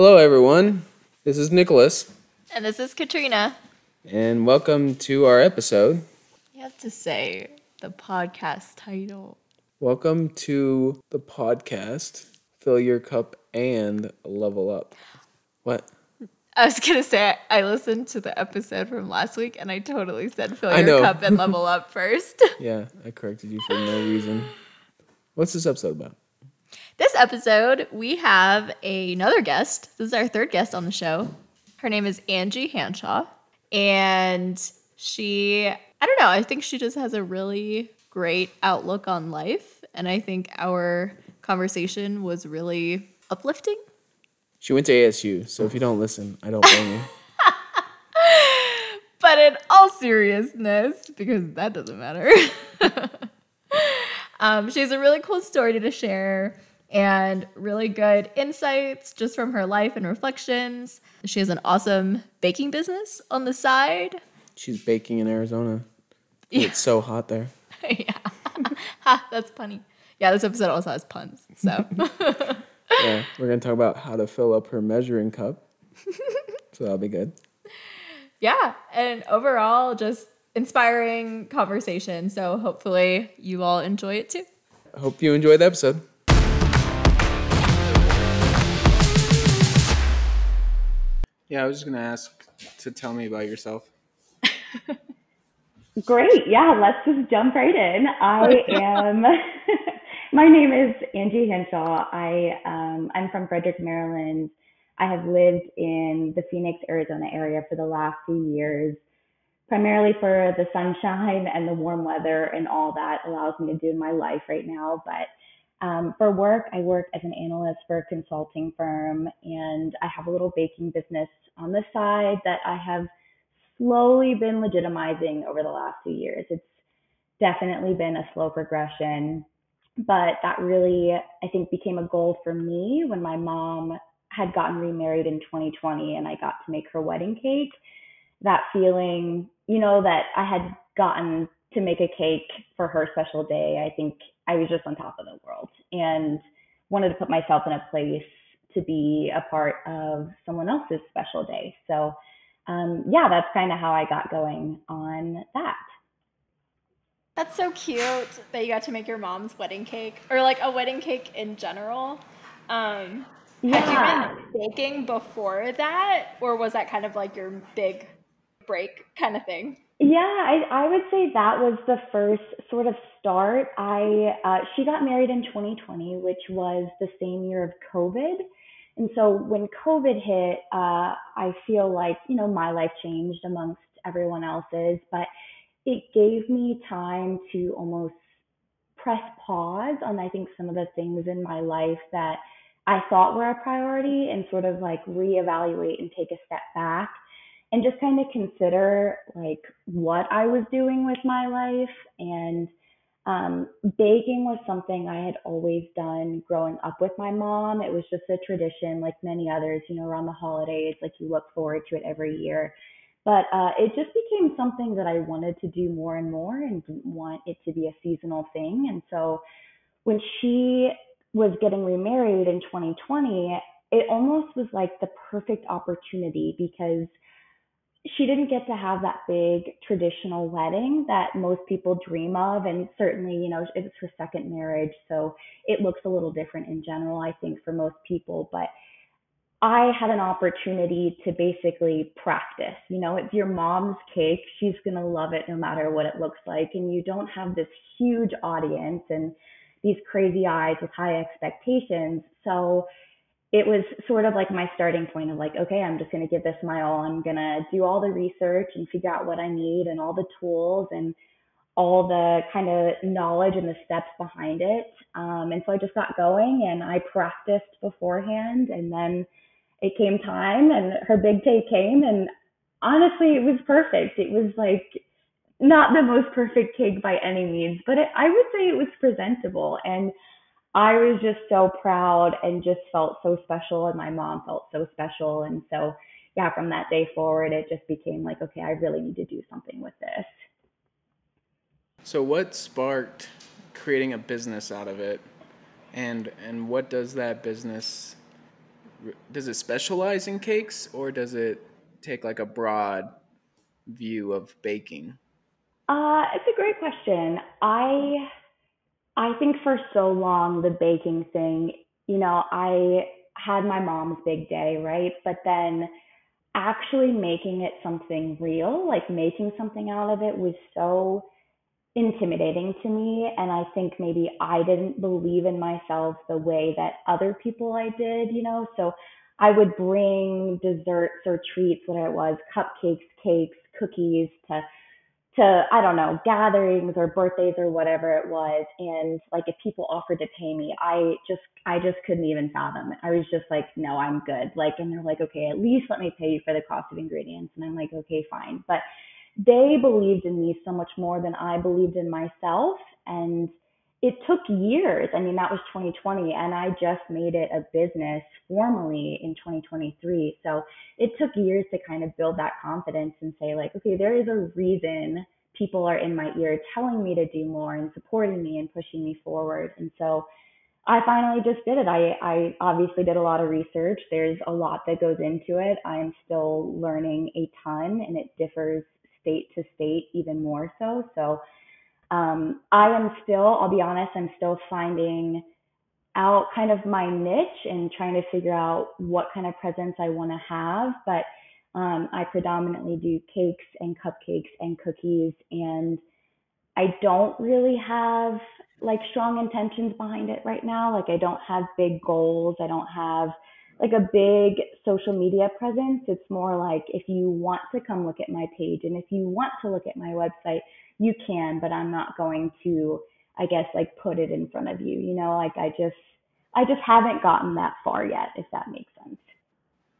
Hello, everyone. This is Nicholas, And this is Katrina. and welcome to our episode. You have to say the podcast title. Welcome to the podcast, Fill Your Cup and Level Up. What? I was gonna say I listened to the episode from last week and I totally said fill your cup and level up first. Yeah, I corrected you for no reason. What's this episode about? This episode we have another guest. This is our third guest on the show. Her name is Angie Hanshaw. And she I don't know, I think she just has a really great outlook on life. And I think our conversation was really uplifting. She went to ASU, so if you don't listen, I don't blame you. But in all seriousness, because that doesn't matter, um, she has a really cool story to share and really good insights just from her life and reflections. She has an awesome baking business on the side. She's baking in Arizona. It's so hot there. yeah. ha, that's funny. Yeah, this episode also has puns. So, Yeah, we're going to talk about how to fill up her measuring cup. So that'll be good. yeah. And overall, just inspiring conversation. So, hopefully, you all enjoy it too. I hope you enjoyed the episode. Yeah, I was just going to ask to tell me about yourself. Great. Yeah, let's just jump right in. I am, my name is Angie Hanshaw. I, um, I'm from Frederick, Maryland. I have lived in the Phoenix, Arizona area for the last few years, primarily for the sunshine and the warm weather and all that allows me to do in my life right now. But um, for work, I work as an analyst for a consulting firm and I have a little baking business on the side that I have slowly been legitimizing over the last few years. It's definitely been a slow progression, but that really, I think, became a goal for me when my mom had gotten remarried in 2020 and I got to make her wedding cake. That feeling, you know, that I had gotten to make a cake for her special day, I think I was just on top of the world and wanted to put myself in a place to be a part of someone else's special day. So, um, yeah, that's kind of how I got going on that. That's so cute that you got to make your mom's wedding cake or like a wedding cake in general. Um, Yeah. Had you been baking before that, or was that kind of like your big break kind of thing? Yeah, I, I would say that was the first sort of start. I uh, she got married in 2020, which was the same year of COVID. And so when COVID hit, uh, I feel like you know my life changed amongst everyone else's, but it gave me time to almost press pause on I think some of the things in my life that I thought were a priority and sort of like reevaluate and take a step back and just kind of consider like what I was doing with my life. And um, baking was something I had always done growing up with my mom. It was just a tradition, like many others, you know, around the holidays, like you look forward to it every year. But uh, it just became something that I wanted to do more and more and didn't want it to be a seasonal thing. And so when she was getting remarried in 2020, it almost was like the perfect opportunity because she didn't get to have that big traditional wedding that most people dream of. And certainly, you know, it was her second marriage. So it looks a little different in general, I think, for most people. But I had an opportunity to basically practice. You know, it's your mom's cake. She's going to love it no matter what it looks like. And you don't have this huge audience and these crazy eyes with high expectations. So it was sort of like my starting point of like, okay, I'm just going to give this my all. I'm going to do all the research and figure out what I need and all the tools and all the kind of knowledge and the steps behind it. Um, and so I just got going and I practiced beforehand. And then it came time and her big day came. And honestly, it was perfect. It was like not the most perfect cake by any means, but it, I would say it was presentable. And I was just so proud and just felt so special. And my mom felt so special. And so, yeah, from that day forward, it just became like, okay, I really need to do something with this. So what sparked creating a business out of it? And and what does that business does it specialize in cakes or does it take like a broad view of baking? Uh, it's a great question. I I think for so long the baking thing, you know, I had my mom's big day, right? But then actually making it something real, like making something out of it was so intimidating to me. And I think maybe I didn't believe in myself the way that other people I did, you know? So I would bring desserts or treats, whatever it was, cupcakes, cakes, cookies to to I don't know gatherings or birthdays or whatever it was, and like if people offered to pay me, I just I just couldn't even fathom it. I was just like, no, I'm good. Like, and they're like, okay, at least let me pay you for the cost of ingredients, and I'm like, okay, fine. But they believed in me so much more than I believed in myself, and it took years. I mean, that was 2020, and I just made it a business formally in 2023. So it took years to kind of build that confidence and say, like, okay, there is a reason people are in my ear telling me to do more and supporting me and pushing me forward. And so I finally just did it. I, I obviously did a lot of research. There's a lot that goes into it. I'm still learning a ton, and it differs state to state even more so. So um, I am still, I'll be honest, I'm still finding out kind of my niche and trying to figure out what kind of presence I want to have. But um, I predominantly do cakes and cupcakes and cookies, and I don't really have like strong intentions behind it right now. Like I don't have big goals. I don't have like a big social media presence. It's more like if you want to come look at my page and if you want to look at my website, you can, but I'm not going to, I guess, like put it in front of you. You know, like I just, I just haven't gotten that far yet, if that makes sense.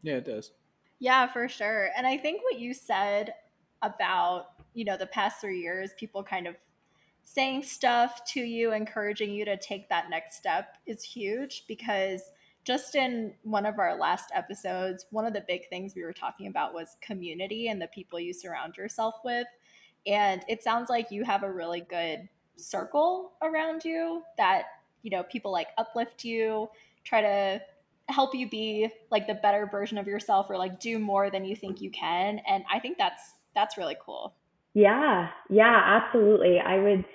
Yeah, it does. Yeah, for sure. And I think what you said about, you know, the past three years, people kind of saying stuff to you, encouraging you to take that next step is huge because just in one of our last episodes, one of the big things we were talking about was community and the people you surround yourself with. And it sounds like you have a really good circle around you that, you know, people like uplift you, try to help you be like the better version of yourself or like do more than you think you can. And I think that's that's really cool. Yeah. Yeah, absolutely. I would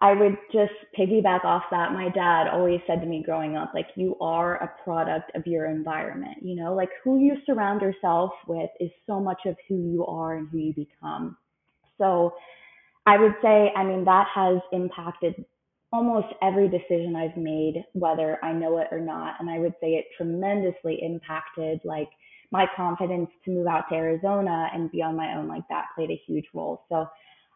I would just piggyback off that. My dad always said to me growing up, like, you are a product of your environment. You know, like who you surround yourself with is so much of who you are and who you become. So I would say, I mean, that has impacted almost every decision I've made, whether I know it or not. And I would say it tremendously impacted like my confidence to move out to Arizona and be on my own. Like that played a huge role. So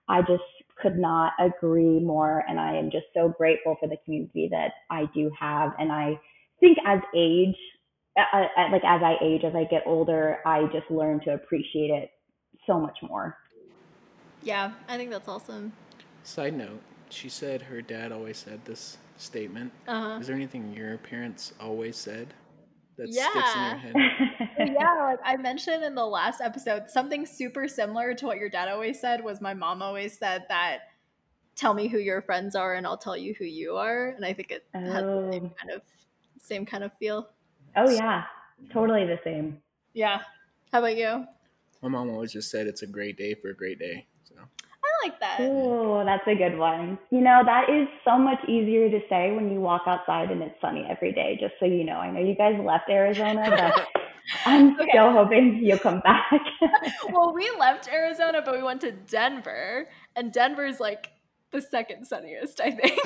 I just could not agree more. And I am just so grateful for the community that I do have. And I think as age, uh, uh like as I age, as I get older, I just learn to appreciate it so much more. Yeah, I think that's awesome. Side note, she said her dad always said this statement. Uh-huh. Is there anything your parents always said that yeah. sticks in your head? yeah, like I mentioned in the last episode, something super similar to what your dad always said was my mom always said that tell me who your friends are and I'll tell you who you are. And I think it oh. has the same oh. kind of same kind of feel. Oh yeah. Totally the same. Yeah. How about you? My mom always just said it's a great day for a great day like that. Oh, that's a good one. You know, that is so much easier to say when you walk outside and it's sunny every day, just so you know. I know you guys left Arizona, but I'm okay. still hoping you'll come back. well, we left Arizona, but we went to Denver, and Denver's like the second sunniest, I think.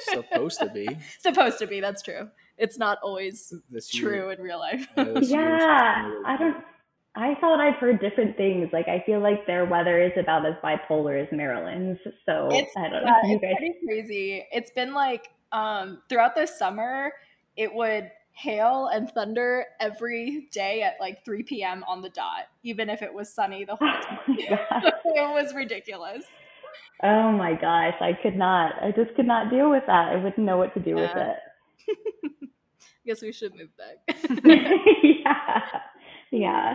Supposed to be. Supposed to be, that's true. It's not always this true in real life. yeah, I don't I thought I've heard different things. Like I feel like their weather is about as bipolar as Maryland's. So it's, I don't know. Yeah, it's guys... pretty crazy. It's been like um, throughout the summer, it would hail and thunder every day at like 3 p.m. on the dot, even if it was sunny the whole time. Oh it was ridiculous. Oh my gosh, I could not. I just could not deal with that. I wouldn't know what to do yeah. with it. I guess we should move back. yeah. Yeah.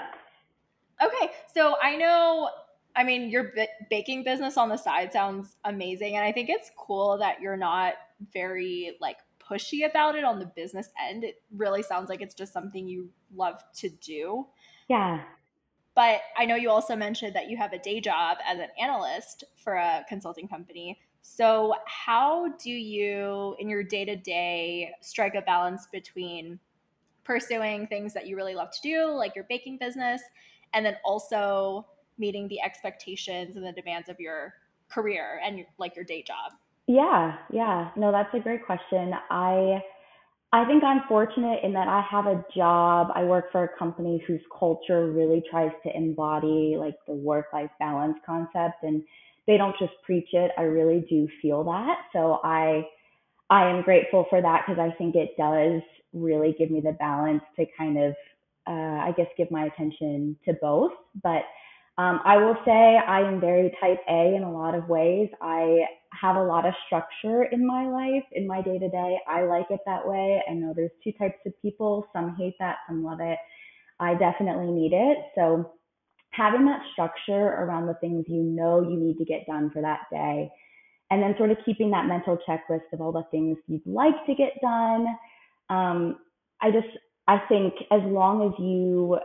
Okay, so I know, I mean, your b- baking business on the side sounds amazing, and I think it's cool that you're not very like pushy about it on the business end. It really sounds like it's just something you love to do. Yeah. But I know you also mentioned that you have a day job as an analyst for a consulting company. So, how do you, in your day to day, strike a balance between pursuing things that you really love to do, like your baking business, and then also meeting the expectations and the demands of your career and your, like your day job? Yeah, yeah. No, that's a great question. I I think I'm fortunate in that I have a job. I work for a company whose culture really tries to embody like the work-life balance concept and they don't just preach it. I really do feel that. So I I am grateful for that because I think it does really give me the balance to kind of uh, I guess give my attention to both. But um, I will say I am very type A in a lot of ways. I have a lot of structure in my life, in my day to day. I like it that way. I know there's two types of people. Some hate that, some love it. I definitely need it. So having that structure around the things you know you need to get done for that day, and then sort of keeping that mental checklist of all the things you'd like to get done. Um, I just, I think as long as you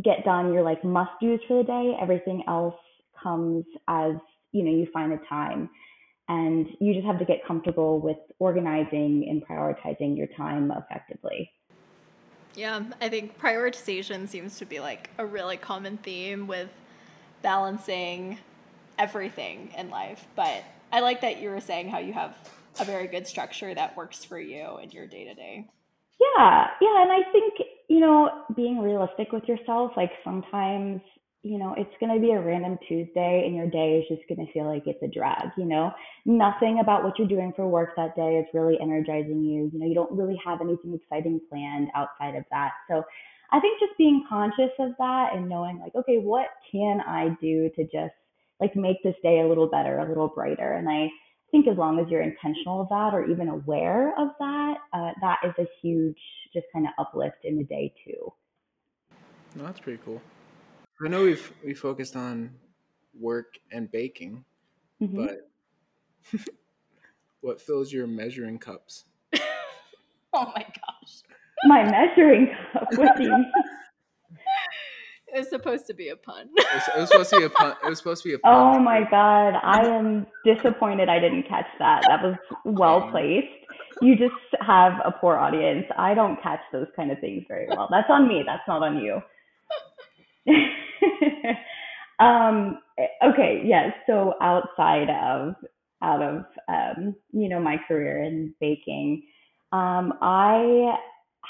get done your like must do's for the day. Everything else comes as, you know, you find the time. And you just have to get comfortable with organizing and prioritizing your time effectively. Yeah, I think prioritization seems to be like a really common theme with balancing everything in life. But I like that you were saying how you have a very good structure that works for you in your day to day. Yeah, yeah, and I think you know, being realistic with yourself, like sometimes, you know, it's going to be a random Tuesday and your day is just going to feel like it's a drag, you know? Nothing about what you're doing for work that day is really energizing you. You know, you don't really have anything exciting planned outside of that. So I think just being conscious of that and knowing, like, okay, what can I do to just like make this day a little better, a little brighter? And I, think as long as you're intentional of that or even aware of that, uh, that is a huge just kind of uplift in the day too. No, that's pretty cool. I know we've we focused on work and baking, mm-hmm. but what fills your measuring cups? oh my gosh. My measuring cup. What do you it was supposed to be a pun. it, was, it was supposed to be a pun. It was supposed to be a pun. Oh my god, I am disappointed I didn't catch that. That was well placed. You just have a poor audience. I don't catch those kind of things very well. That's on me. That's not on you. um, okay, yes. So outside of out of um, you know my career in baking, um, I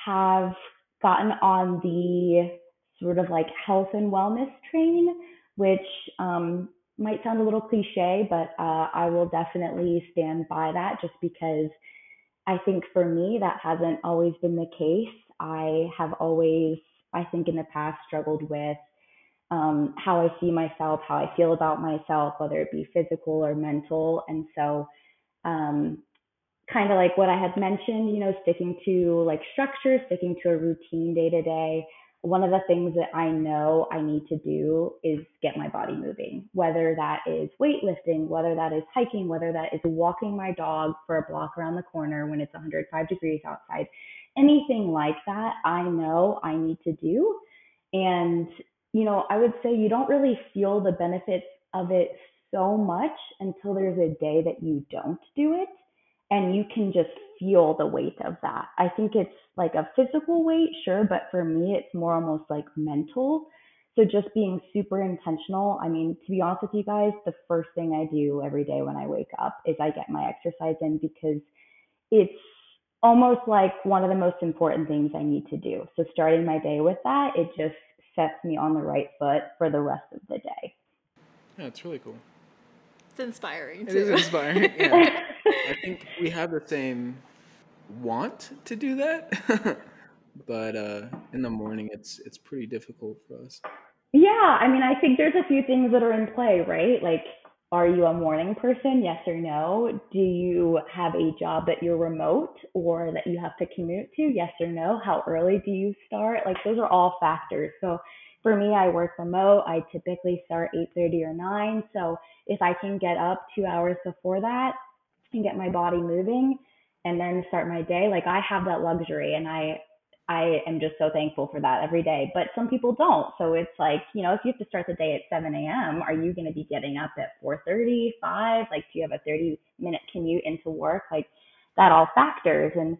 have gotten on the sort of like health and wellness train, which um, might sound a little cliche, but uh, I will definitely stand by that just because I think for me, that hasn't always been the case. I have always, I think in the past, struggled with um, how I see myself, how I feel about myself, whether it be physical or mental. And so, um, kind of like what I had mentioned, you know, sticking to like structure, sticking to a routine day to day one of the things that I know I need to do is get my body moving, whether that is weightlifting, whether that is hiking, whether that is walking my dog for a block around the corner when it's 105 degrees outside. Anything like that, I know I need to do. And, you know, I would say you don't really feel the benefits of it so much until there's a day that you don't do it and you can just feel the weight of that. I think it's like a physical weight, sure, but for me, it's more almost like mental. So just being super intentional. I mean, to be honest with you guys, the first thing I do every day when I wake up is I get my exercise in because it's almost like one of the most important things I need to do. So starting my day with that, it just sets me on the right foot for the rest of the day. Yeah, it's really cool. It's inspiring. Too. It is inspiring. Yeah. I think we have the same want to do that, but uh, in the morning it's it's pretty difficult for us. Yeah, I mean, I think there's a few things that are in play, right? Like, are you a morning person? Yes or no? Do you have a job that you're remote or that you have to commute to? Yes or no? How early do you start? Like, those are all factors. So for me, I work remote. I typically start 8:30 or 9. So if I can get up two hours before that and get my body moving, and then start my day. Like I have that luxury and I I am just so thankful for that every day. But some people don't. So it's like, you know, if you have to start the day at 7 a.m., are you going to be getting up at 4:30, 5? Like, do you have a 30 minute commute into work? Like, that all factors. And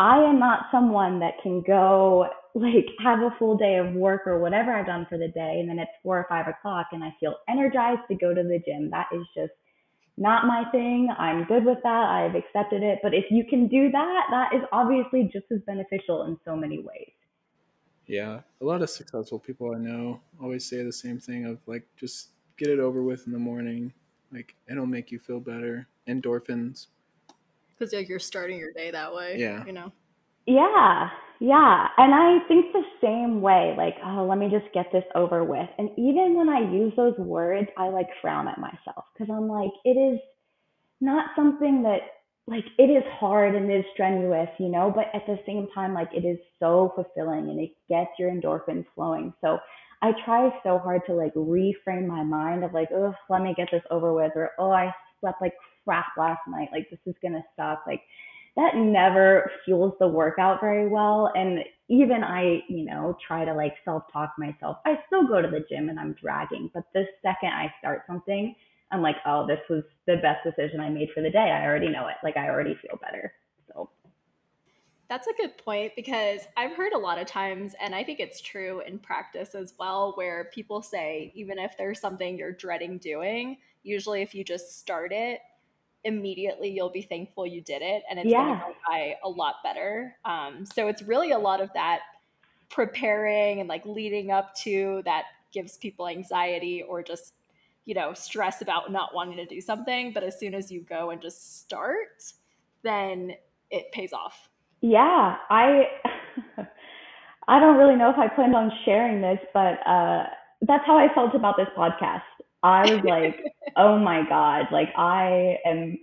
I am not someone that can go like have a full day of work or whatever I've done for the day, and then it's four or five o'clock, and I feel energized to go to the gym. That is just not my thing. I'm good with that. I've accepted it. But if you can do that, that is obviously just as beneficial in so many ways. Yeah. A lot of successful people I know always say the same thing of like, just get it over with in the morning. Like, it'll make you feel better. Endorphins. Because like you're starting your day that way. Yeah. You know? Yeah. Yeah. And I think the same way, like, oh, let me just get this over with. And even when I use those words, I like frown at myself because I'm like, it is not something that, like, it is hard and it is strenuous, you know, but at the same time, like, it is so fulfilling and it gets your endorphins flowing. So I try so hard to like reframe my mind of like, oh, let me get this over with, or oh, I slept like crap last night. Like, this is going to suck. Like, that never fuels the workout very well. And even I, you know, try to like self talk myself. I still go to the gym and I'm dragging, but the second I start something, I'm like, oh, this was the best decision I made for the day. I already know it. Like I already feel better. So that's a good point because I've heard a lot of times, and I think it's true in practice as well, where people say, even if there's something you're dreading doing, usually if you just start it, immediately you'll be thankful you did it and it's yeah. going to go by a lot better. Um, so it's really a lot of that preparing and like leading up to that gives people anxiety or just you know stress about not wanting to do something but as soon as you go and just start then it pays off yeah i i don't really know if i planned on sharing this but uh that's how i felt about this podcast I was like, oh my God, like I am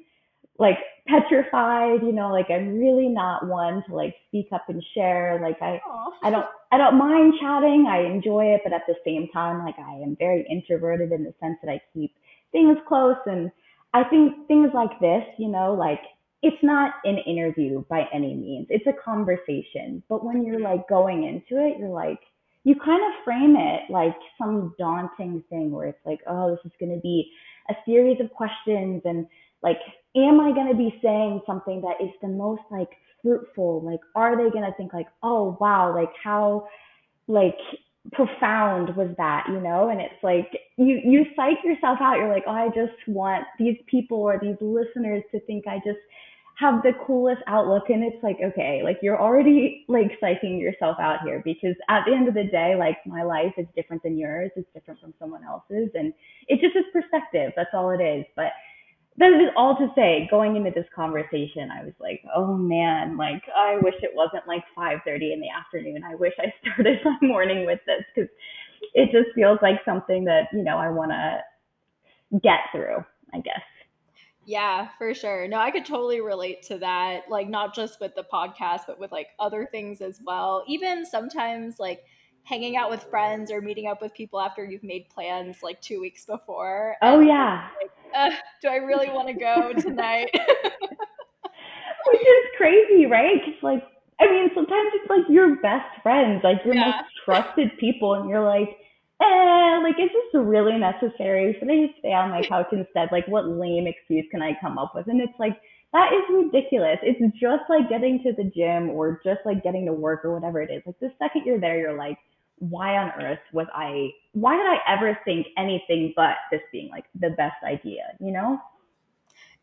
like petrified, you know, like I'm really not one to like speak up and share. Like I Aww. I don't I don't mind chatting. I enjoy it, but at the same time, like I am very introverted in the sense that I keep things close and I think things like this, you know, like it's not an interview by any means. It's a conversation. But when you're mm-hmm. like going into it, you're like you kind of frame it like some daunting thing where it's like, oh, this is going to be a series of questions and like, am I going to be saying something that is the most like fruitful? Like, are they going to think like, oh, wow, like how like profound was that, you know? And it's like you you psych yourself out. You're like, oh, I just want these people or these listeners to think I just have the coolest outlook and it's like okay like you're already like psyching yourself out here because at the end of the day like my life is different than yours it's different from someone else's and it just is perspective that's all it is. But that is all to say going into this conversation i was like oh man like i wish it wasn't like 5.30 in the afternoon. I wish i started my morning with this because it just feels like something that you know i want to get through i guess yeah, for sure. No, I could totally relate to that. Like, not just with the podcast, but with like other things as well. Even sometimes, like, hanging out with friends or meeting up with people after you've made plans like two weeks before. Oh, yeah. Like, uh, do I really want to go tonight? Which is crazy, right? Because, like, I mean, sometimes it's like your best friends, like your yeah. most trusted people, and you're like, eh, like, is this really necessary? Should I just stay on my couch instead? Like, what lame excuse can I come up with? And it's like, that is ridiculous. It's just like getting to the gym or just like getting to work or whatever it is. Like, the second you're there, you're like, why on earth was I, why did I ever think anything but this being like the best idea, you know?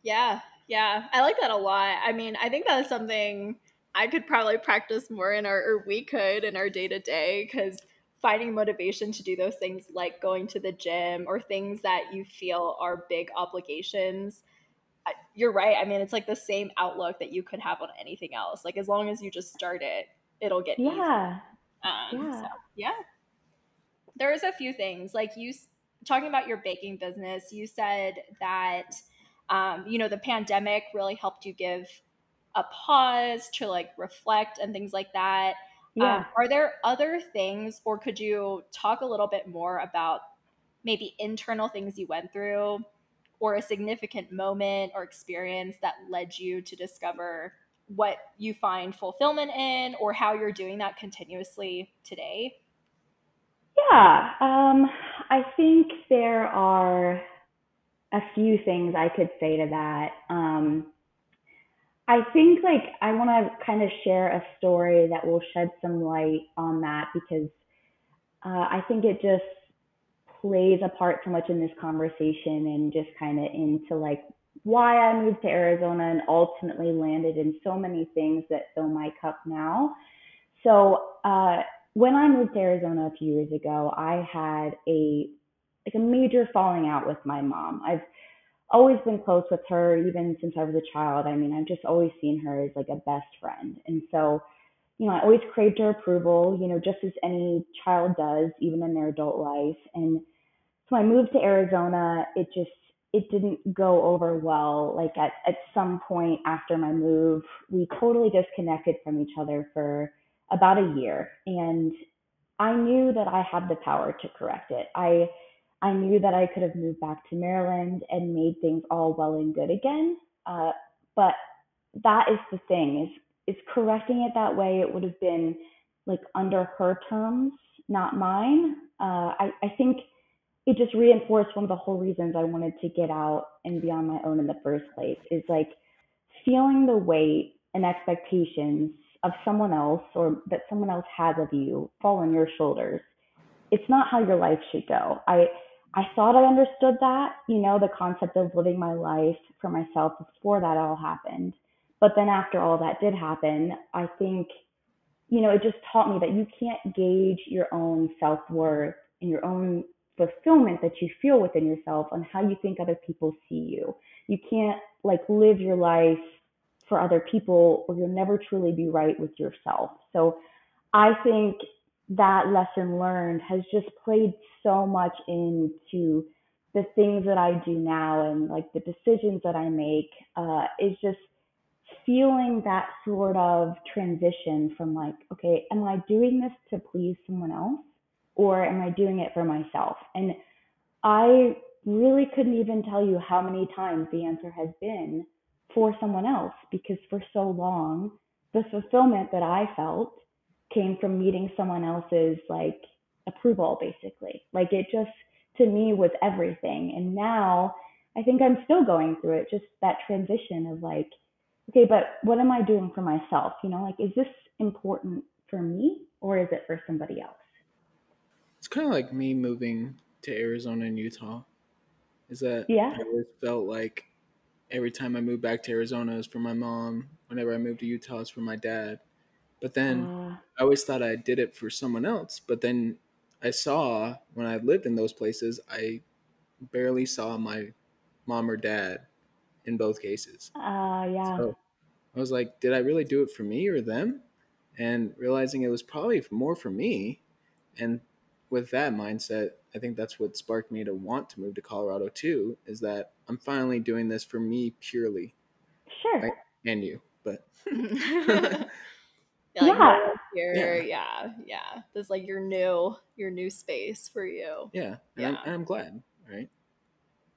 Yeah, yeah. I like that a lot. I mean, I think that's something I could probably practice more in our, or we could in our day to day because finding motivation to do those things like going to the gym or things that you feel are big obligations you're right. I mean it's like the same outlook that you could have on anything else. Like as long as you just start it it'll get yeah. Um, yeah. So, yeah there's a few things. Like you talking about your baking business you said that um, you know the pandemic really helped you give a pause to like reflect and things like that yeah. Um, are there other things, or could you talk a little bit more about maybe internal things you went through, or a significant moment or experience that led you to discover what you find fulfillment in or how you're doing that continuously today? Yeah, um, I think there are a few things I could say to that. Um, I think like I want to kind of share a story that will shed some light on that because uh, I think it just plays a part so much in this conversation and just kind of into like why I moved to Arizona and ultimately landed in so many things that fill my cup now. So uh, when I moved to Arizona a few years ago, I had a like a major falling out with my mom. I've always been close with her, even since I was a child. I mean, I've just always seen her as like a best friend, and so you know, I always craved her approval, you know, just as any child does, even in their adult life. And so I moved to Arizona. It just it didn't go over well. Like at, at some point after my move, we totally disconnected from each other for about a year. And I knew that I had the power to correct it. I I knew that I could have moved back to Maryland and made things all well and good again. Uh, but that is the thing is is correcting it that way. It would have been like under her terms, not mine. Uh, I I think it just reinforced one of the whole reasons I wanted to get out and be on my own in the first place is like feeling the weight and expectations of someone else or that someone else has of you fall on your shoulders. It's not how your life should go. I I thought I understood that, you know, the concept of living my life for myself before that all happened. But then after all that did happen, I think, you know, it just taught me that you can't gauge your own self worth and your own fulfillment that you feel within yourself on how you think other people see you. You can't like live your life for other people or you'll never truly be right with yourself. So I think that lesson learned has just played so much into the things that I do now and like the decisions that I make uh, is just feeling that sort of transition from like, okay, am I doing this to please someone else? or am I doing it for myself? And I really couldn't even tell you how many times the answer has been for someone else because for so long, the fulfillment that I felt came from meeting someone else's like approval, basically. Like it just to me was everything. And now I think I'm still going through it, just that transition of like, okay, but what am I doing for myself? You know, like, is this important for me or is it for somebody else? It's kind of like me moving to Arizona and Utah. Is that yeah? I always felt like every time I moved back to Arizona is for my mom. Whenever I moved to Utah, it's for my dad. But then uh, I always thought I did it for someone else. But then I saw when I lived in those places, I barely saw my mom or dad in both cases. Uh, yeah. So I was like, did I really do it for me or them? And realizing it was probably more for me. And with that mindset, I think that's what sparked me to want to move to Colorado too. Is that I'm finally doing this for me purely. Sure. And you, but. yeah, yeah. yeah. yeah, yeah. This like your new, your new space for you. Yeah, and yeah. I'm, I'm glad, right?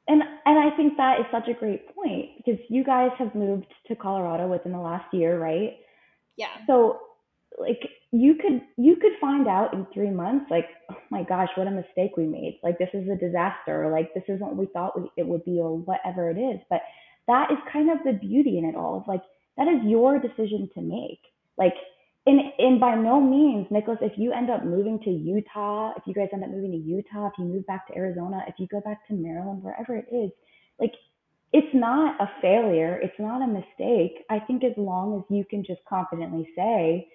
And and I think that is such a great point because you guys have moved to Colorado within the last year, right? Yeah. So like you could you could find out in three months like oh my gosh what a mistake we made like this is a disaster or like this isn't what we thought we, it would be or whatever it is but that is kind of the beauty in it all like that is your decision to make like and and by no means nicholas if you end up moving to utah if you guys end up moving to utah if you move back to arizona if you go back to maryland wherever it is like it's not a failure. It's not a mistake. I think as long as you can just confidently say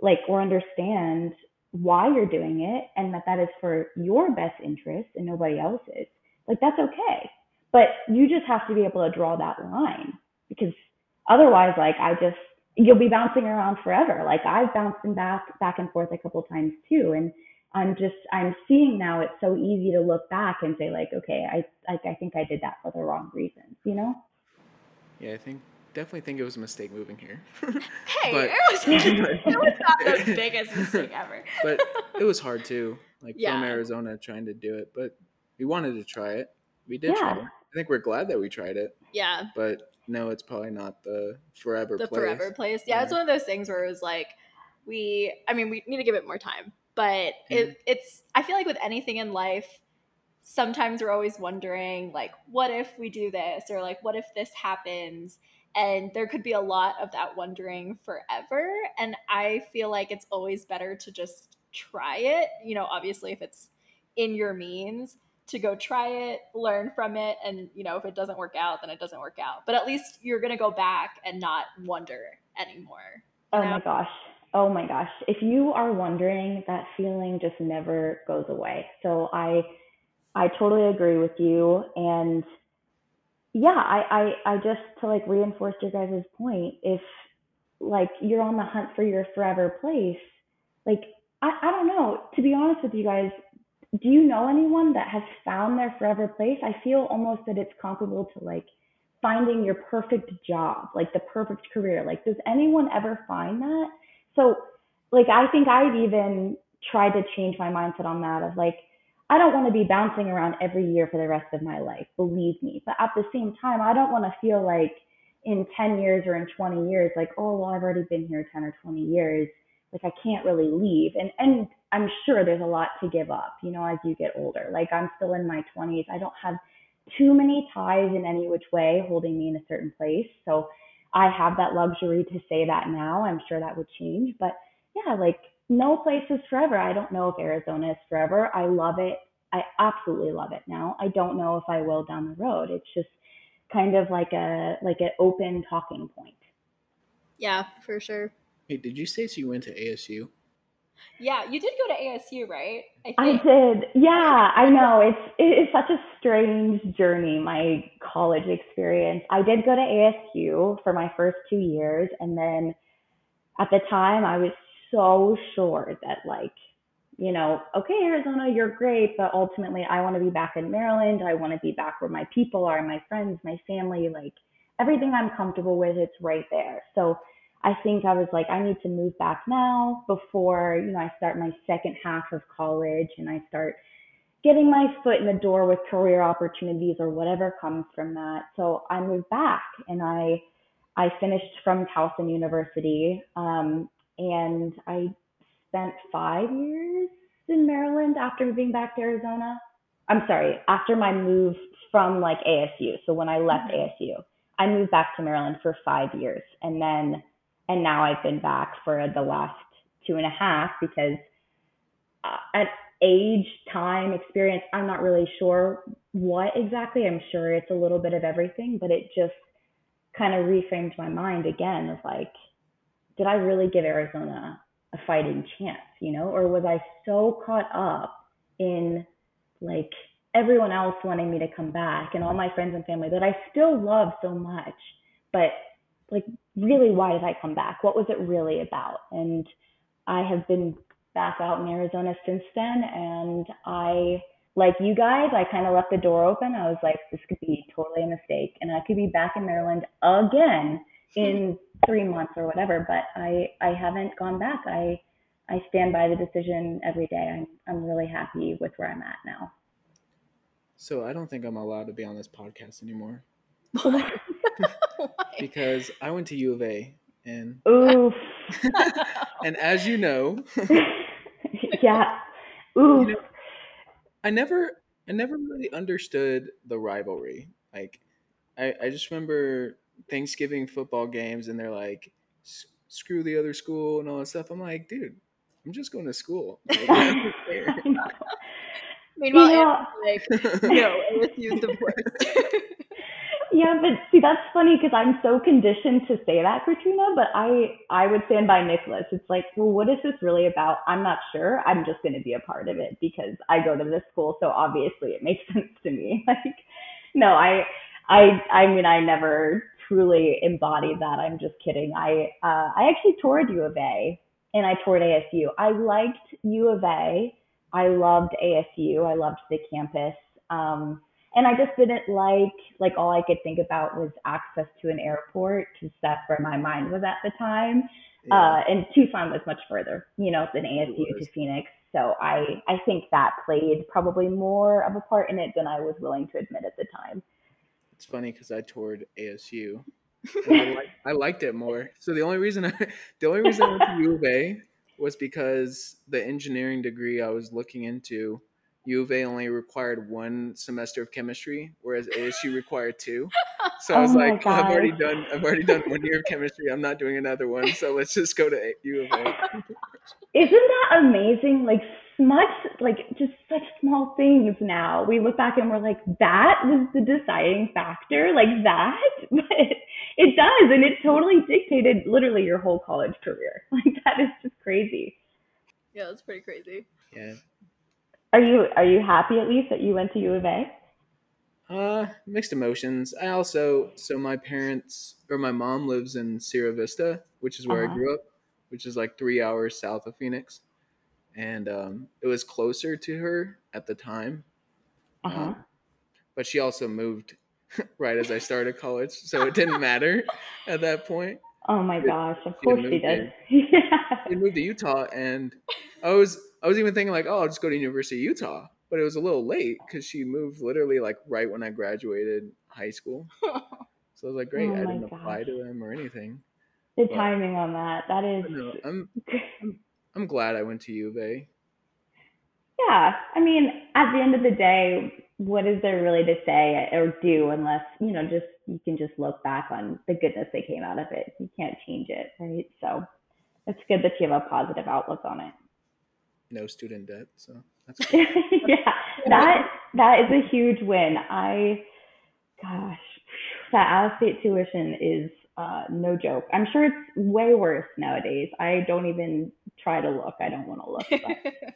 like or understand why you're doing it and that that is for your best interest and nobody else's like that's okay. But you just have to be able to draw that line because otherwise like i just you'll be bouncing around forever like i've bounced and back back and forth a couple times too and i'm just i'm seeing now it's so easy to look back and say like okay i like i think i did that for the wrong reasons you know yeah i think definitely think it was a mistake moving here. hey, but, it, was, it was not the biggest mistake ever. but it was hard too, like yeah. from Arizona trying to do it. But we wanted to try it. We did yeah. try it. I think we're glad that we tried it. Yeah. But no, it's probably not the forever the place. forever place. Yeah, yeah, it's one of those things where it was like we. I mean, we need to give it more time, but it, mm-hmm. it's. I feel like with anything in life, sometimes we're always wondering like, what if we do this, or like, what if this happens. And there could be a lot of that wondering forever. And I feel like it's always better to just try it. You know, obviously, if it's in your means, to go try it, learn from it, and you know, if it doesn't work out, then it doesn't work out. But at least you're gonna go back and not wonder anymore. Oh know? my gosh. Oh my gosh. If you are wondering, that feeling just never goes away. So I I totally agree with you. And yeah, I, I, I just to like reinforce your guys' point, if like you're on the hunt for your forever place, like I, I don't know, to be honest with you guys, do you know anyone that has found their forever place? I feel almost that it's comparable to like finding your perfect job, like the perfect career. Like, does anyone ever find that? So, like, I think I've even tried to change my mindset on that of like, I don't want to be bouncing around every year for the rest of my life, believe me. But at the same time, I don't want to feel like in 10 years or in 20 years, like, oh, well, I've already been here 10 or 20 years. Like, I can't really leave. And, and I'm sure there's a lot to give up, you know, as you get older. Like I'm still in my 20s. I don't have too many ties in any which way holding me in a certain place. So I have that luxury to say that now. I'm sure that would change. But yeah, like no place is forever. I don't know if Arizona is forever. I love it. I absolutely love it now. I don't know if I will down the road. It's just kind of like a like an open talking point. Yeah, for sure. Hey, did you say so you went to ASU? Yeah, you did go to ASU, right? I, I, did. Yeah, I know. It's it's such a strange journey, my college experience. I did go to ASU for my first two years, and then at the time, I was so sure that like, you know, okay, Arizona, you're great, but ultimately, I want to be back in Maryland. I want to be back where my people are, my friends, my family, like everything I'm comfortable with. It's right there. So I think I was like, I need to move back now before, you know, I start my second half of college and I start getting my foot in the door with career opportunities or whatever comes from that. So I moved back and I I finished from Towson University um, and I spent five years in Maryland after moving back to Arizona. I'm sorry, after my move from like ASU. So when I left mm-hmm. ASU, I moved back to Maryland for five years and then and now I've been back for the last two and a half because uh, at age, time, experience, I'm not really sure what exactly. I'm sure it's a little bit of everything, but it just kind of reframed my mind again of like, did I really give Arizona a fighting chance, you know, or was I so caught up in like everyone else wanting me to come back and all my friends and family that I still love so much, but like really why did I come back? What was it really about? And I have been back out in Arizona since then and I like you guys, I kind of left the door open. I was like, this could be totally a mistake, and I could be back in Maryland again in three months or whatever. But I, I haven't gone back. I, I stand by the decision every day. I'm, I'm really happy with where I'm at now. So I don't think I'm allowed to be on this podcast anymore. because I went to U of A and Oof. and as you know, yeah, Oof. You know, I never I never really understood the rivalry. Like, I I just remember Thanksgiving football games, and they're like, "Screw the other school" and all that stuff. I'm like, dude, I'm just going to school. Like, Meanwhile, yeah. like, no, ASU's the worst. Yeah, but see, that's funny because I'm so conditioned to say that, Katrina. But I, I would stand by Nicholas. It's like, well, what is this really about? I'm not sure. I'm just going to be a part of it because I go to this school, so obviously it makes sense to me. Like, no, I, I, I mean, I never truly embodied that. I'm just kidding. I, uh, I actually toured U of A and I toured ASU. I liked U of A. I loved ASU. I loved the campus. Um, and I just didn't like like all I could think about was access to an airport because that's where my mind was at the time. Yeah. Uh, and Tucson was much further, you know, than ASU to Phoenix. So I I think that played probably more of a part in it than I was willing to admit at the time. It's funny because I toured ASU I, like, I, liked it more. So the only reason I, the only reason I went to U of A was because the engineering degree I was looking into, U of A only required one semester of chemistry, whereas ASU required two. So I oh was oh like, oh, I've already done, I've already done one year of chemistry. I'm not doing another one. So let's just go to U of A. Isn't that amazing? Like much, like just such small things. Now we look back and we're like, that was the deciding factor, like that. But it does, and it totally dictated literally your whole college career. Like that is just crazy. Yeah, that's pretty crazy. Yeah. Are you are you happy at least that you went to U of A? Uh, mixed emotions. I also so my parents or my mom lives in Sierra Vista, which is where uh-huh. I grew up, which is like three hours south of Phoenix, and um, it was closer to her at the time. Uh-huh. Um, but she also moved right as I started college, so it didn't matter at that point. Oh my gosh! Of course she did. yeah. She moved to Utah, and I was I was even thinking like, oh, I'll just go to University of Utah, but it was a little late because she moved literally like right when I graduated high school. Oh so I was like, great, oh I didn't gosh. apply to them or anything. The but, timing on that, that is. No, I'm, I'm I'm glad I went to U of A. Yeah, I mean, at the end of the day, what is there really to say or do unless you know just you can just look back on the goodness that came out of it you can't change it right so it's good that you have a positive outlook on it no student debt so that's yeah that that is a huge win i gosh that out of state tuition is uh, no joke i'm sure it's way worse nowadays i don't even try to look i don't want to look but.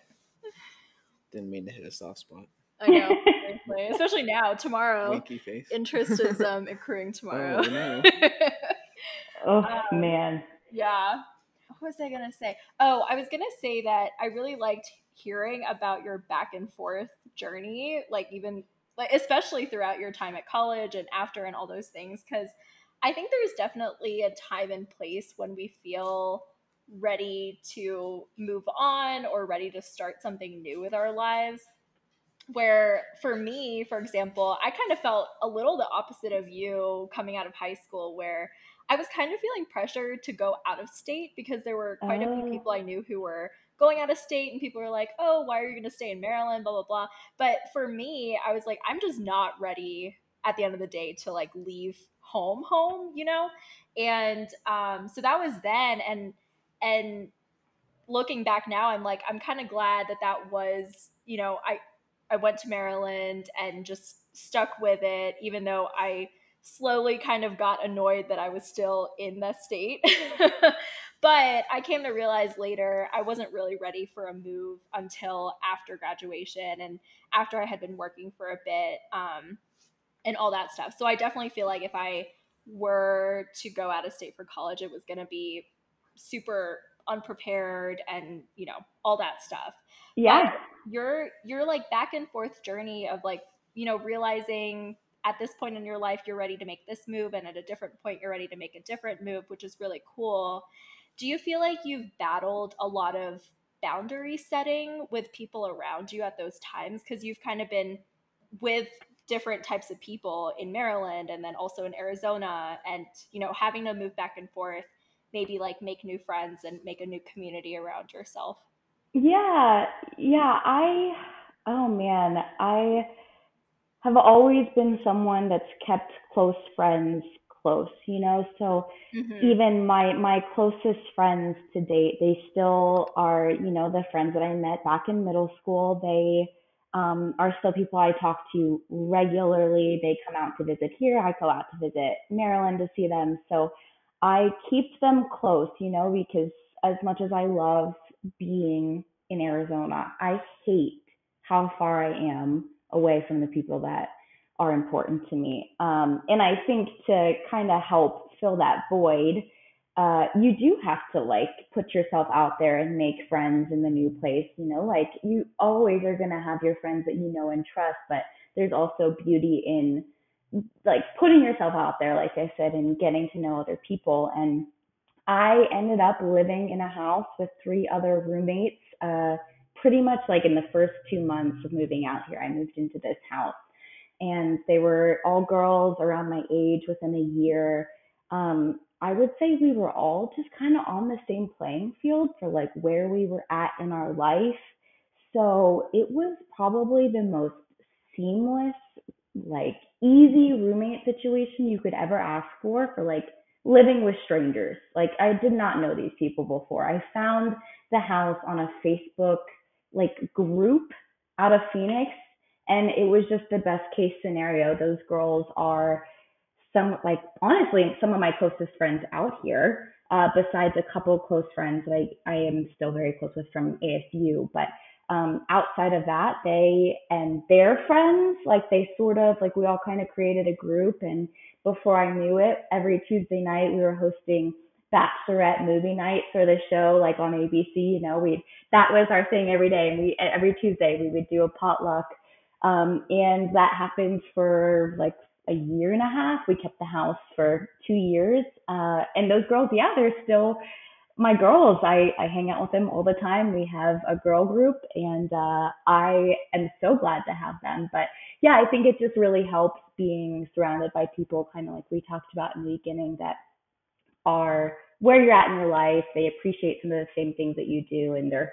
didn't mean to hit a soft spot I know, especially now. Tomorrow, interest is um accruing tomorrow. Oh, no. oh um, man. Yeah. Was I gonna say? Oh, I was gonna say that I really liked hearing about your back and forth journey, like even like especially throughout your time at college and after and all those things, because I think there's definitely a time and place when we feel ready to move on or ready to start something new with our lives where for me for example i kind of felt a little the opposite of you coming out of high school where i was kind of feeling pressure to go out of state because there were quite oh. a few people i knew who were going out of state and people were like oh why are you going to stay in maryland? blah blah blah. But for me i was like i'm just not ready at the end of the day to like leave home home you know? And um so that was then and and looking back now i'm like i'm kind of glad that that was you know i I went to Maryland and just stuck with it, even though I slowly kind of got annoyed that I was still in the state. but I came to realize later I wasn't really ready for a move until after graduation and after I had been working for a bit um, and all that stuff. So I definitely feel like if I were to go out of state for college, it was going to be super unprepared and, you know, all that stuff. Yeah. But your your like back and forth journey of like you know realizing at this point in your life you're ready to make this move and at a different point you're ready to make a different move which is really cool do you feel like you've battled a lot of boundary setting with people around you at those times because you've kind of been with different types of people in Maryland and then also in Arizona and you know having to move back and forth maybe like make new friends and make a new community around yourself yeah, yeah. I, oh man, I have always been someone that's kept close friends close, you know. So mm-hmm. even my my closest friends to date, they still are, you know, the friends that I met back in middle school. They um, are still people I talk to regularly. They come out to visit here. I go out to visit Maryland to see them. So I keep them close, you know, because as much as I love being in Arizona. I hate how far I am away from the people that are important to me. Um, and I think to kind of help fill that void, uh, you do have to like put yourself out there and make friends in the new place. You know, like you always are going to have your friends that you know and trust, but there's also beauty in like putting yourself out there, like I said, and getting to know other people. And I ended up living in a house with three other roommates uh, pretty much like in the first two months of moving out here. I moved into this house, and they were all girls around my age within a year. um, I would say we were all just kind of on the same playing field for like where we were at in our life. So it was probably the most seamless, like easy roommate situation you could ever ask for for like living with strangers. Like I did not know these people before. I found the house on a Facebook like group out of Phoenix and it was just the best case scenario. Those girls are some like honestly some of my closest friends out here. Uh, besides a couple close friends that I, I am still very close with from ASU, but um, outside of that, they and their friends, like they sort of like we all kind of created a group. And before I knew it, every Tuesday night we were hosting bachelorette movie night for the show, like on ABC. You know, we that was our thing every day, and we every Tuesday we would do a potluck um, and that happened for like a year and a half. We kept the house for two years. Uh, and those girls, yeah, they're still my girls. I, I hang out with them all the time. We have a girl group and uh, I am so glad to have them. But yeah, I think it just really helps being surrounded by people, kind of like we talked about in the beginning, that are where you're at in your life. They appreciate some of the same things that you do and they're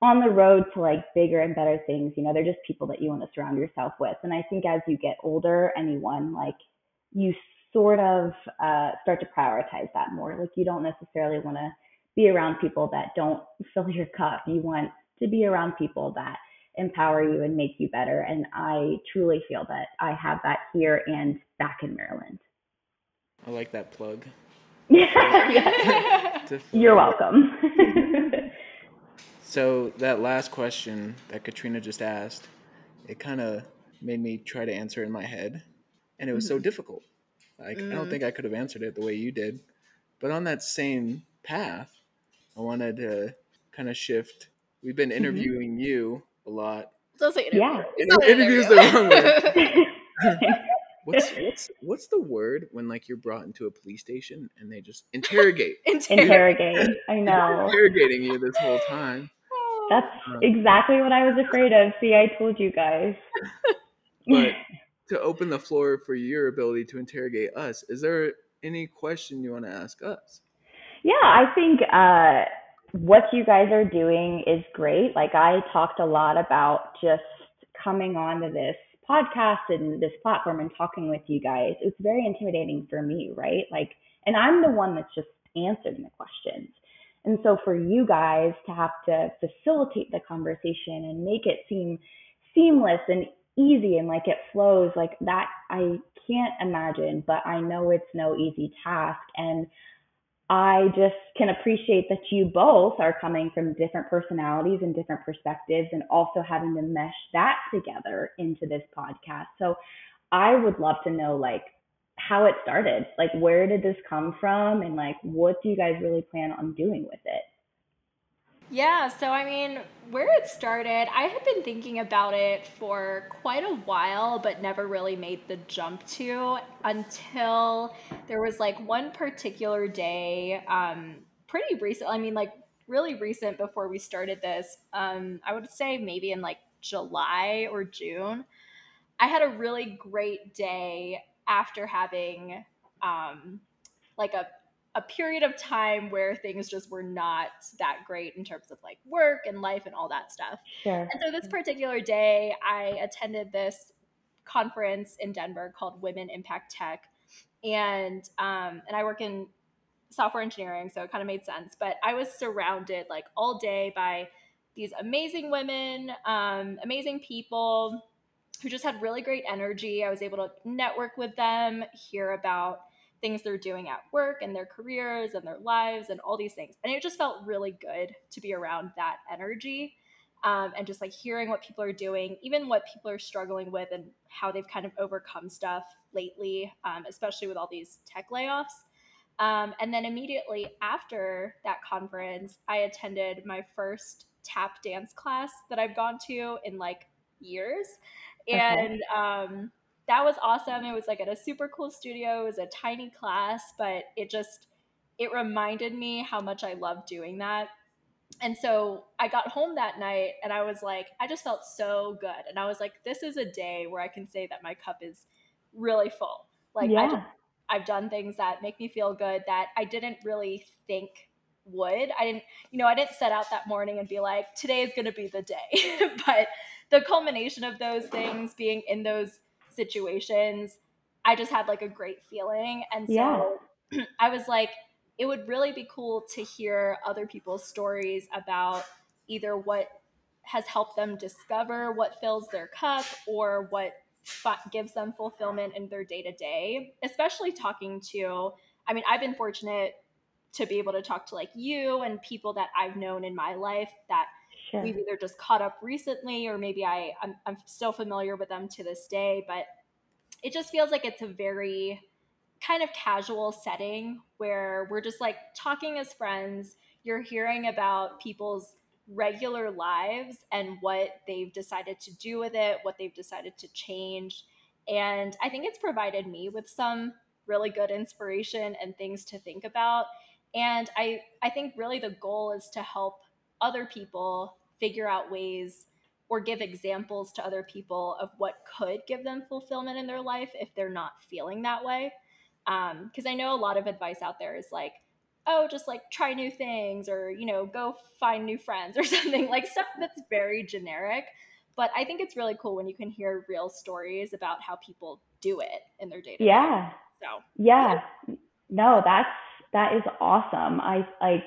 on the road to like bigger and better things. You know, they're just people that you want to surround yourself with. And I think as you get older, anyone like you sort of uh, start to prioritize that more. Like you don't necessarily want to be around people that don't fill your cup. You want to be around people that empower you and make you better. And I truly feel that I have that here and back in Maryland. I like that plug. Yeah. You're welcome. So that last question that Katrina just asked, it kind of made me try to answer in my head, and it was mm-hmm. so difficult. Like mm. I don't mm. think I could have answered it the way you did. But on that same path, I wanted to kind of shift. We've been mm-hmm. interviewing mm-hmm. you a lot. Don't say interview. Yeah, Inter- interviews the wrong way. what's what's what's the word when like you're brought into a police station and they just interrogate? interrogate. I know. Interrogating you this whole time. That's exactly what I was afraid of. See, I told you guys. but to open the floor for your ability to interrogate us, is there any question you want to ask us? Yeah, I think uh, what you guys are doing is great. Like, I talked a lot about just coming onto this podcast and this platform and talking with you guys. It's very intimidating for me, right? Like, and I'm the one that's just answering the questions. And so for you guys to have to facilitate the conversation and make it seem seamless and easy and like it flows like that, I can't imagine, but I know it's no easy task. And I just can appreciate that you both are coming from different personalities and different perspectives and also having to mesh that together into this podcast. So I would love to know like how it started. Like, where did this come from? And like, what do you guys really plan on doing with it? Yeah, so I mean, where it started, I had been thinking about it for quite a while, but never really made the jump to until there was like one particular day, um, pretty recent. I mean, like really recent before we started this. Um, I would say maybe in like July or June. I had a really great day after having um, like a a period of time where things just were not that great in terms of like work and life and all that stuff. Sure. And so this particular day, I attended this conference in Denver called Women Impact Tech, and um, and I work in software engineering, so it kind of made sense. But I was surrounded like all day by these amazing women, um, amazing people who just had really great energy. I was able to network with them, hear about things they're doing at work and their careers and their lives and all these things. And it just felt really good to be around that energy um, and just like hearing what people are doing, even what people are struggling with and how they've kind of overcome stuff lately, um, especially with all these tech layoffs. Um, and then immediately after that conference, I attended my first tap dance class that I've gone to in like years and okay. um, that was awesome. It was like at a super cool studio. It was a tiny class, but it just it reminded me how much I love doing that. And so I got home that night and I was like, I just felt so good. And I was like, this is a day where I can say that my cup is really full. Like yeah. I just I've done things that make me feel good that I didn't really think would. I didn't, you know, I didn't set out that morning and be like, today is going to be the day. but the culmination of those things, being in those situations, I just had like a great feeling. And so yeah. I was like, it would really be cool to hear other people's stories about either what has helped them discover what fills their cup or what gives them fulfillment in their day to day, especially talking to, I mean, I've been fortunate to be able to talk to like you and people that I've known in my life that sure. we've either just caught up recently or maybe I, I'm, I'm still familiar with them to this day, but it just feels like it's a very kind of casual setting where we're just like talking as friends. You're hearing about people's regular lives and what they've decided to do with it, what they've decided to change. And I think it's provided me with some really good inspiration and things to think about. And I, I think really the goal is to help other people figure out ways or give examples to other people of what could give them fulfillment in their life if they're not feeling that way. Because um, I know a lot of advice out there is like, oh, just like try new things or, you know, go find new friends or something like stuff that's very generic. But I think it's really cool when you can hear real stories about how people do it in their day to day. Yeah. So, yeah. No, that's, that is awesome. I like,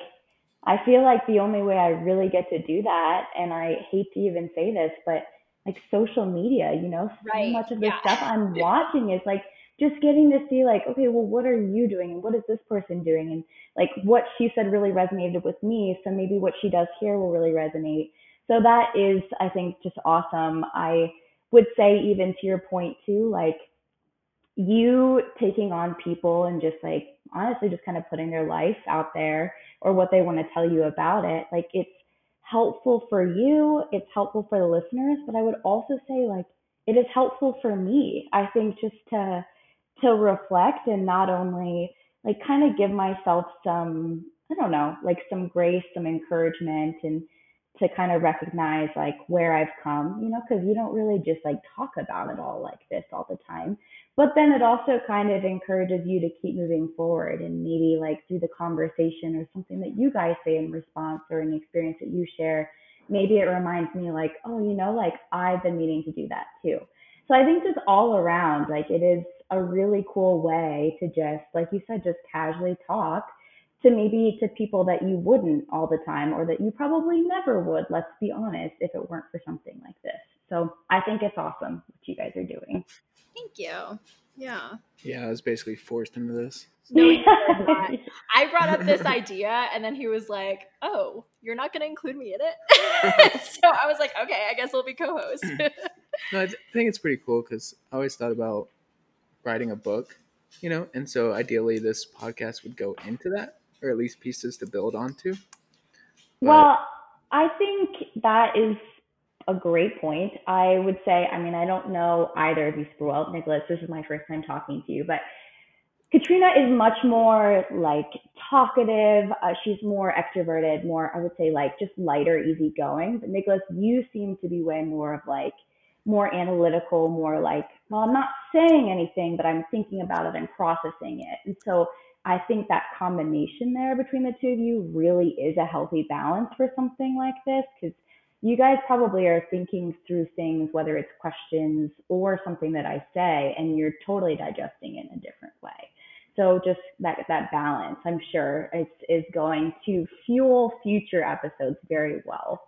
I feel like the only way I really get to do that, and I hate to even say this, but like social media, you know, so right. much of the yeah. stuff I'm watching is like just getting to see like, okay, well, what are you doing and what is this person doing? And like what she said really resonated with me. So maybe what she does here will really resonate. So that is, I think, just awesome. I would say even to your point too, like you taking on people and just like honestly just kind of putting their life out there or what they want to tell you about it. Like it's helpful for you, it's helpful for the listeners, but I would also say like it is helpful for me. I think just to to reflect and not only like kind of give myself some I don't know, like some grace, some encouragement and to kind of recognize like where I've come, you know, because you don't really just like talk about it all like this all the time. But then it also kind of encourages you to keep moving forward and maybe like through the conversation or something that you guys say in response or an experience that you share, maybe it reminds me like, oh, you know, like I've been meaning to do that too. So I think just all around, like it is a really cool way to just, like you said, just casually talk to maybe to people that you wouldn't all the time or that you probably never would, let's be honest, if it weren't for something like this. So I think it's awesome what you guys are doing. Thank you. Yeah. Yeah, I was basically forced into this. No, I brought up this idea, and then he was like, "Oh, you're not going to include me in it." so I was like, "Okay, I guess we'll be co-hosts." no, I think it's pretty cool because I always thought about writing a book, you know, and so ideally this podcast would go into that, or at least pieces to build onto. But, well, I think that is a great point. I would say, I mean, I don't know either of you super well. Nicholas, this is my first time talking to you, but Katrina is much more like talkative. Uh, she's more extroverted, more, I would say, like just lighter, easygoing. But Nicholas, you seem to be way more of like, more analytical, more like, well, I'm not saying anything, but I'm thinking about it and processing it. And so I think that combination there between the two of you really is a healthy balance for something like this because you guys probably are thinking through things, whether it's questions or something that I say, and you're totally digesting it in a different way. So just that that balance, I'm sure, is is going to fuel future episodes very well.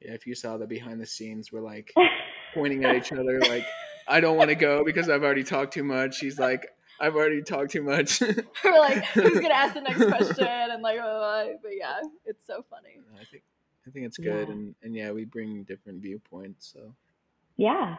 Yeah, if you saw the behind the scenes, we're like pointing at each other, like I don't want to go because I've already talked too much. She's like, I've already talked too much. we're like, who's gonna ask the next question? And like, oh, but yeah, it's so funny. I think I think it's good, yeah. and and yeah, we bring different viewpoints. So yeah,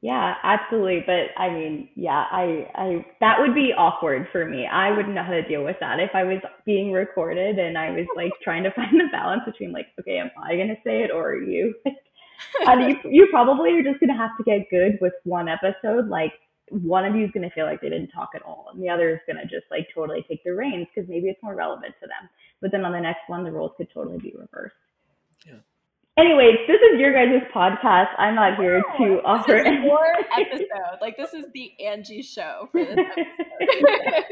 yeah, absolutely. But I mean, yeah, I I that would be awkward for me. I wouldn't know how to deal with that if I was being recorded and I was like trying to find the balance between like, okay, am I gonna say it or are you? and you you probably are just gonna have to get good with one episode, like one of you is going to feel like they didn't talk at all and the other is going to just like totally take the reins because maybe it's more relevant to them but then on the next one the roles could totally be reversed yeah. Anyways, this is your guys' podcast. I'm not here to offer this is your episode. Like this is the Angie show for this episode.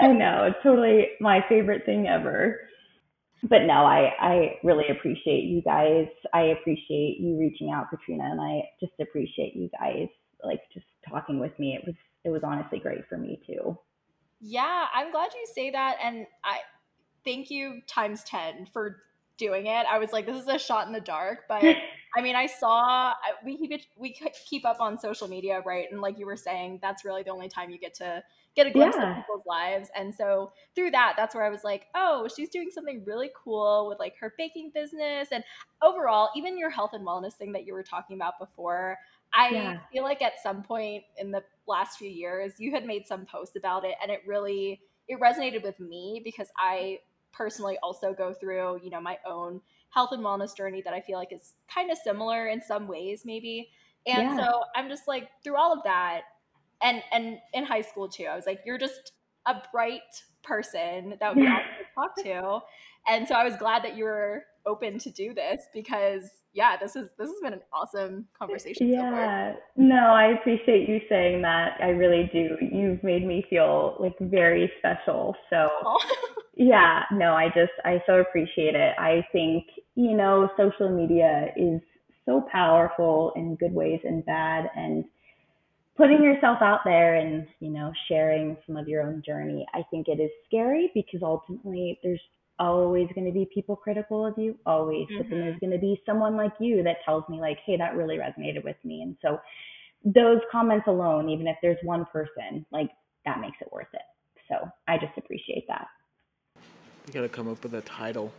I know, it's totally my favorite thing ever. But no, I, I really appreciate you guys. I appreciate you reaching out, Katrina, and I just appreciate you guys like just talking with me. It was it was honestly great for me too. Yeah, I'm glad you say that and I thank you times 10 for doing it. I was like, this is a shot in the dark, but I mean, I saw we keep it, we keep up on social media, right? And like you were saying, that's really the only time you get to get a glimpse yeah. of people's lives. And so through that, that's where I was like, oh, she's doing something really cool with like her baking business and overall, even your health and wellness thing that you were talking about before. I yeah. feel like at some point in the last few years, you had made some posts about it, and it really it resonated with me because I personally also go through, you know, my own health and wellness journey that I feel like is kind of similar in some ways, maybe. And yeah. so I'm just like through all of that, and and in high school too, I was like, you're just a bright person that would be awesome to talk to. And so I was glad that you were open to do this because yeah, this is this has been an awesome conversation. Yeah, so no, I appreciate you saying that. I really do. You've made me feel like very special. So yeah, no, I just I so appreciate it. I think you know social media is so powerful in good ways and bad, and putting yourself out there and you know sharing some of your own journey. I think it is scary because ultimately there's always going to be people critical of you, always. Mm-hmm. But then there's going to be someone like you that tells me, like, hey, that really resonated with me. And so those comments alone, even if there's one person, like, that makes it worth it. So I just appreciate that. You got to come up with a title.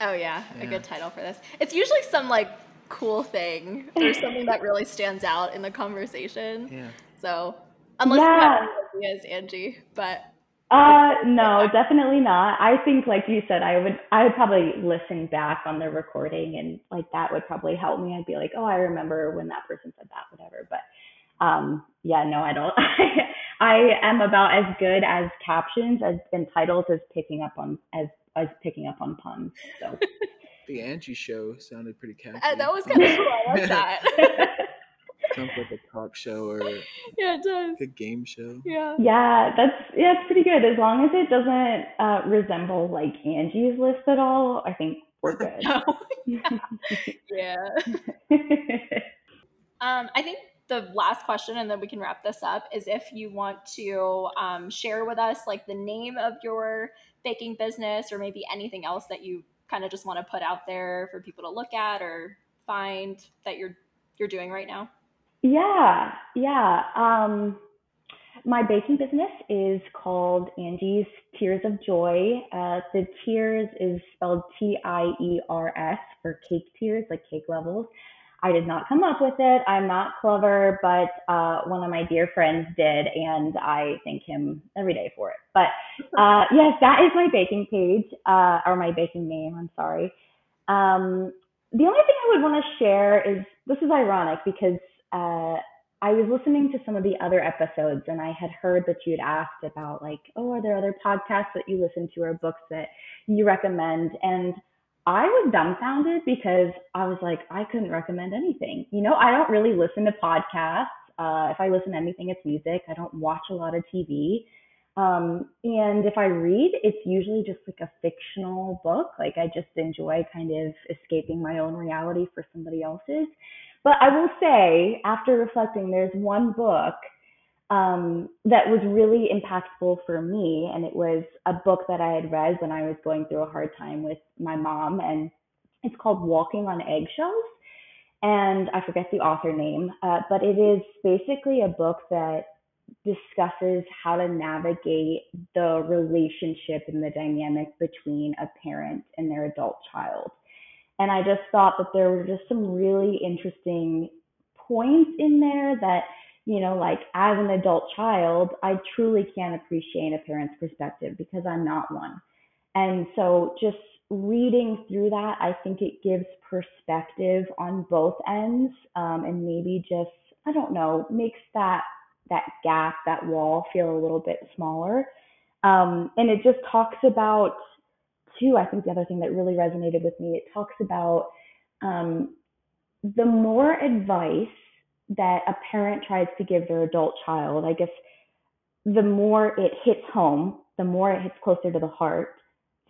Oh, yeah, yeah, a good title for this. It's usually some, like, cool thing or something that really stands out in the conversation. Yeah. So, unless yeah. you have ideas, Angie, but uh, no, definitely not. I think, like you said, I would, I would probably listen back on the recording, and like that would probably help me. I'd be like, oh, I remember when that person said that, whatever. But, um, yeah, no, I don't. I am about as good as captions as and titles as picking up on as as picking up on puns. So. the Angie Show sounded pretty catchy. Uh, that was kind of cool. I like that. sounds like a talk show or yeah, it does. a game show. Yeah. Yeah, that's yeah, it's pretty good. As long as it doesn't uh, resemble like Angie's list at all, I think we're good. yeah. um, I think the last question, and then we can wrap this up, is if you want to um, share with us like the name of your baking business or maybe anything else that you kind of just want to put out there for people to look at or find that you're you're doing right now. Yeah, yeah. Um, my baking business is called Angie's tiers of Joy. Uh, the tiers is spelled T I E R S for cake tiers like cake levels. I did not come up with it. I'm not clever, but uh, one of my dear friends did, and I thank him every day for it. But uh, yes, that is my baking page, uh, or my baking name. I'm sorry. Um, the only thing I would want to share is this is ironic because uh, I was listening to some of the other episodes and I had heard that you'd asked about like, oh, are there other podcasts that you listen to or books that you recommend? And I was dumbfounded because I was like, I couldn't recommend anything. You know, I don't really listen to podcasts. Uh, if I listen to anything, it's music. I don't watch a lot of TV. Um, and if I read, it's usually just like a fictional book. Like I just enjoy kind of escaping my own reality for somebody else's. But I will say, after reflecting, there's one book um, that was really impactful for me, and it was a book that I had read when I was going through a hard time with my mom, and it's called Walking on Eggshells. And I forget the author name, uh, but it is basically a book that discusses how to navigate the relationship and the dynamic between a parent and their adult child. And I just thought that there were just some really interesting points in there that, you know, like as an adult child, I truly can't appreciate a parent's perspective because I'm not one. And so just reading through that, I think it gives perspective on both ends um, and maybe just, I don't know, makes that that gap, that wall feel a little bit smaller. Um, and it just talks about too, I think the other thing that really resonated with me, it talks about um, the more advice that a parent tries to give their adult child, I guess the more it hits home, the more it hits closer to the heart,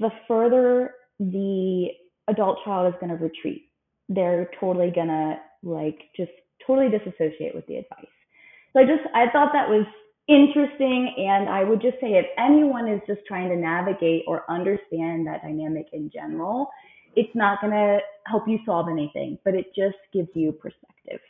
the further the adult child is going to retreat. They're totally going to like just totally disassociate with the advice. So I just, I thought that was interesting. And I would just say if anyone is just trying to navigate or understand that dynamic in general, it's not going to help you solve anything, but it just gives you perspective.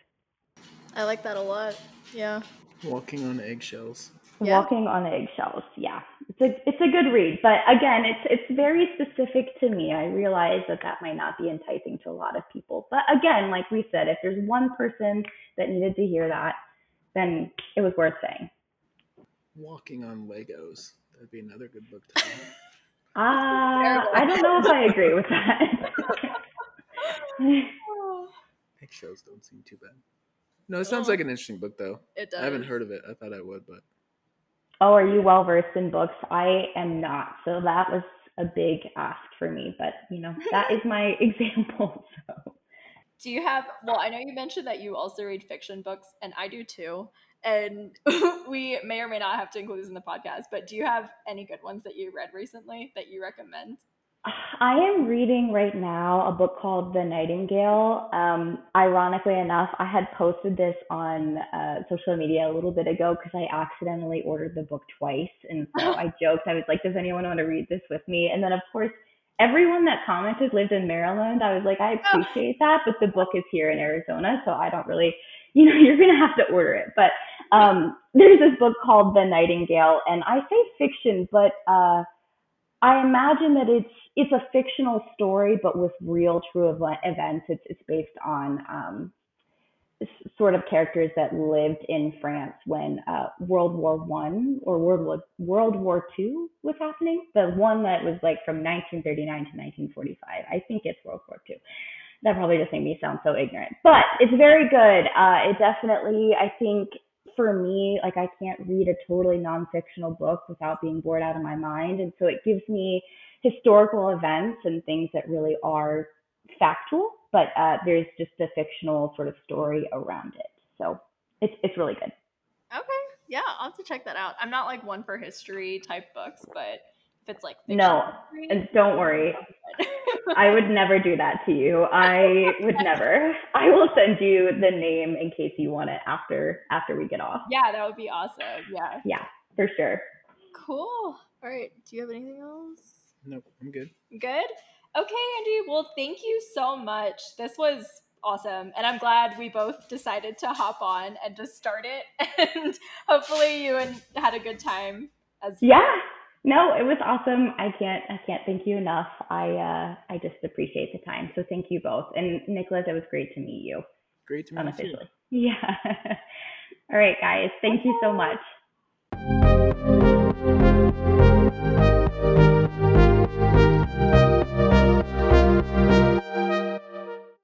I like that a lot. Yeah. Walking on eggshells. Yeah. Walking on eggshells. Yeah. It's a it's a good read, but again, it's it's very specific to me. I realize that that might not be enticing to a lot of people. But again, like we said, if there's one person that needed to hear that, then it was worth saying. Walking on Legos. That'd be another good book title. Uh, I don't know if I agree with that. Eggshells don't seem too bad. No, it sounds like an um, interesting book, though. It does. I haven't heard of it. I thought I would, but. Oh, are you well versed in books? I am not. So that was a big ask for me, but you know, that is my example. So. Do you have, well, I know you mentioned that you also read fiction books, and I do too. And we may or may not have to include this in the podcast, but do you have any good ones that you read recently that you recommend? I am reading right now a book called The Nightingale. Um, ironically enough, I had posted this on uh, social media a little bit ago because I accidentally ordered the book twice. And so I joked, I was like, does anyone want to read this with me? And then, of course, everyone that commented lived in Maryland. I was like, I appreciate that, but the book is here in Arizona, so I don't really, you know, you're going to have to order it. But um, there's this book called The Nightingale, and I say fiction, but uh, I imagine that it's it's a fictional story, but with real true events. It's it's based on um, sort of characters that lived in France when uh, World War One or World War World War Two was happening. The one that was like from 1939 to 1945. I think it's World War Two. That probably just made me sound so ignorant, but it's very good. Uh, it definitely, I think, for me, like I can't read a totally non-fictional book without being bored out of my mind. And so it gives me historical events and things that really are factual, but uh, there's just a fictional sort of story around it. So it's it's really good. Okay, yeah, I'll have to check that out. I'm not like one for history type books, but if it's like no, and don't worry, I would never do that to you. I would never. I will send you the name in case you want it after after we get off. Yeah, that would be awesome. Yeah. Yeah, for sure. Cool. All right. Do you have anything else? Nope, I'm good. Good. Okay, Andy. Well, thank you so much. This was awesome. And I'm glad we both decided to hop on and just start it. And hopefully you and had a good time as well. Yeah. No, it was awesome. I can't I can't thank you enough. I uh I just appreciate the time. So thank you both. And Nicholas, it was great to meet you. Great to meet unofficially. you. Yeah. All right, guys. Thank you so much.